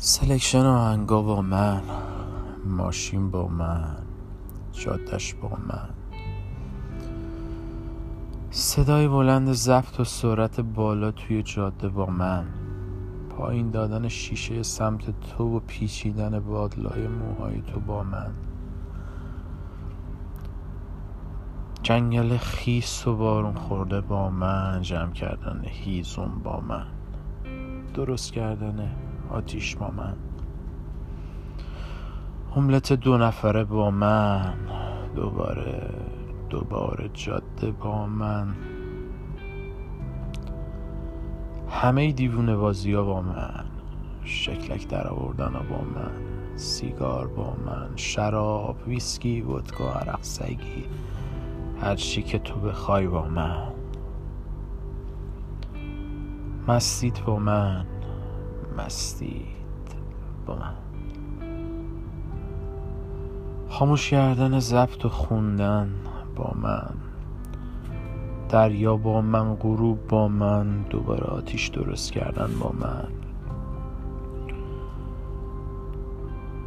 selection آهنگا با من ماشین با من جاده‌ش با من. صدای بلند ضبط و سرعت بالا توی جاده با من. پایین دادن شیشه سمت تو و پیچیدن باد لای موهای تو با من. جنگل خیس و بارون خورده با من جمع کردن هیزم با من. درست کردن آتیش با من. هملت دو نفره با من. دوباره دوباره جاده با من. همه دیوونه بازی ها با من. شکلک در آوردن با من. سیگار با من. شراب ویسکی ودکا عرق سگی. هر چی که تو بخوای با من. مستید با من. مستید با من. خاموش کردن ضبط و خوندن با من. دریا با من غروب با من. دوباره آتیش درست کردن با من.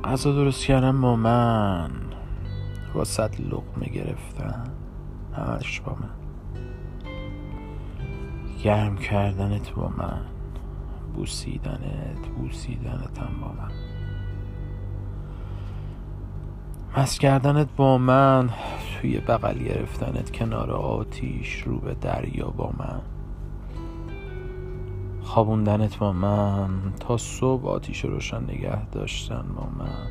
غذا درست کردن با من. واسط لقمه گرفتن. همش با من. گرم کردنت با من. بوسیدنت بوسیدنت هم با من. مست کردنت با من توی بغل گرفتنت کنار آتیش رو به دریا با من. خوابوندنت با من تا صبح آتیش روشن نگه داشتن با من.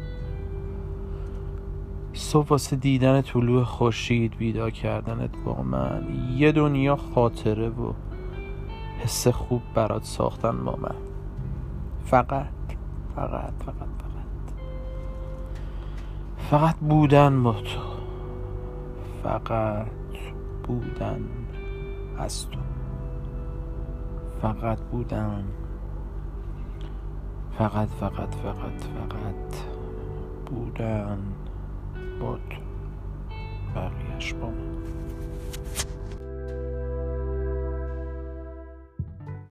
صبح واسه دیدن طلوع خورشید بیدار کردنت با من. یه دنیا خاطره و حس خوب برات ساختن با من. فقط فقط فقط فقط. فقط بودن با تو. فقط بودن از تو. فقط بودن. فقط فقط فقط فقط بودن با تو. بقیهش با من.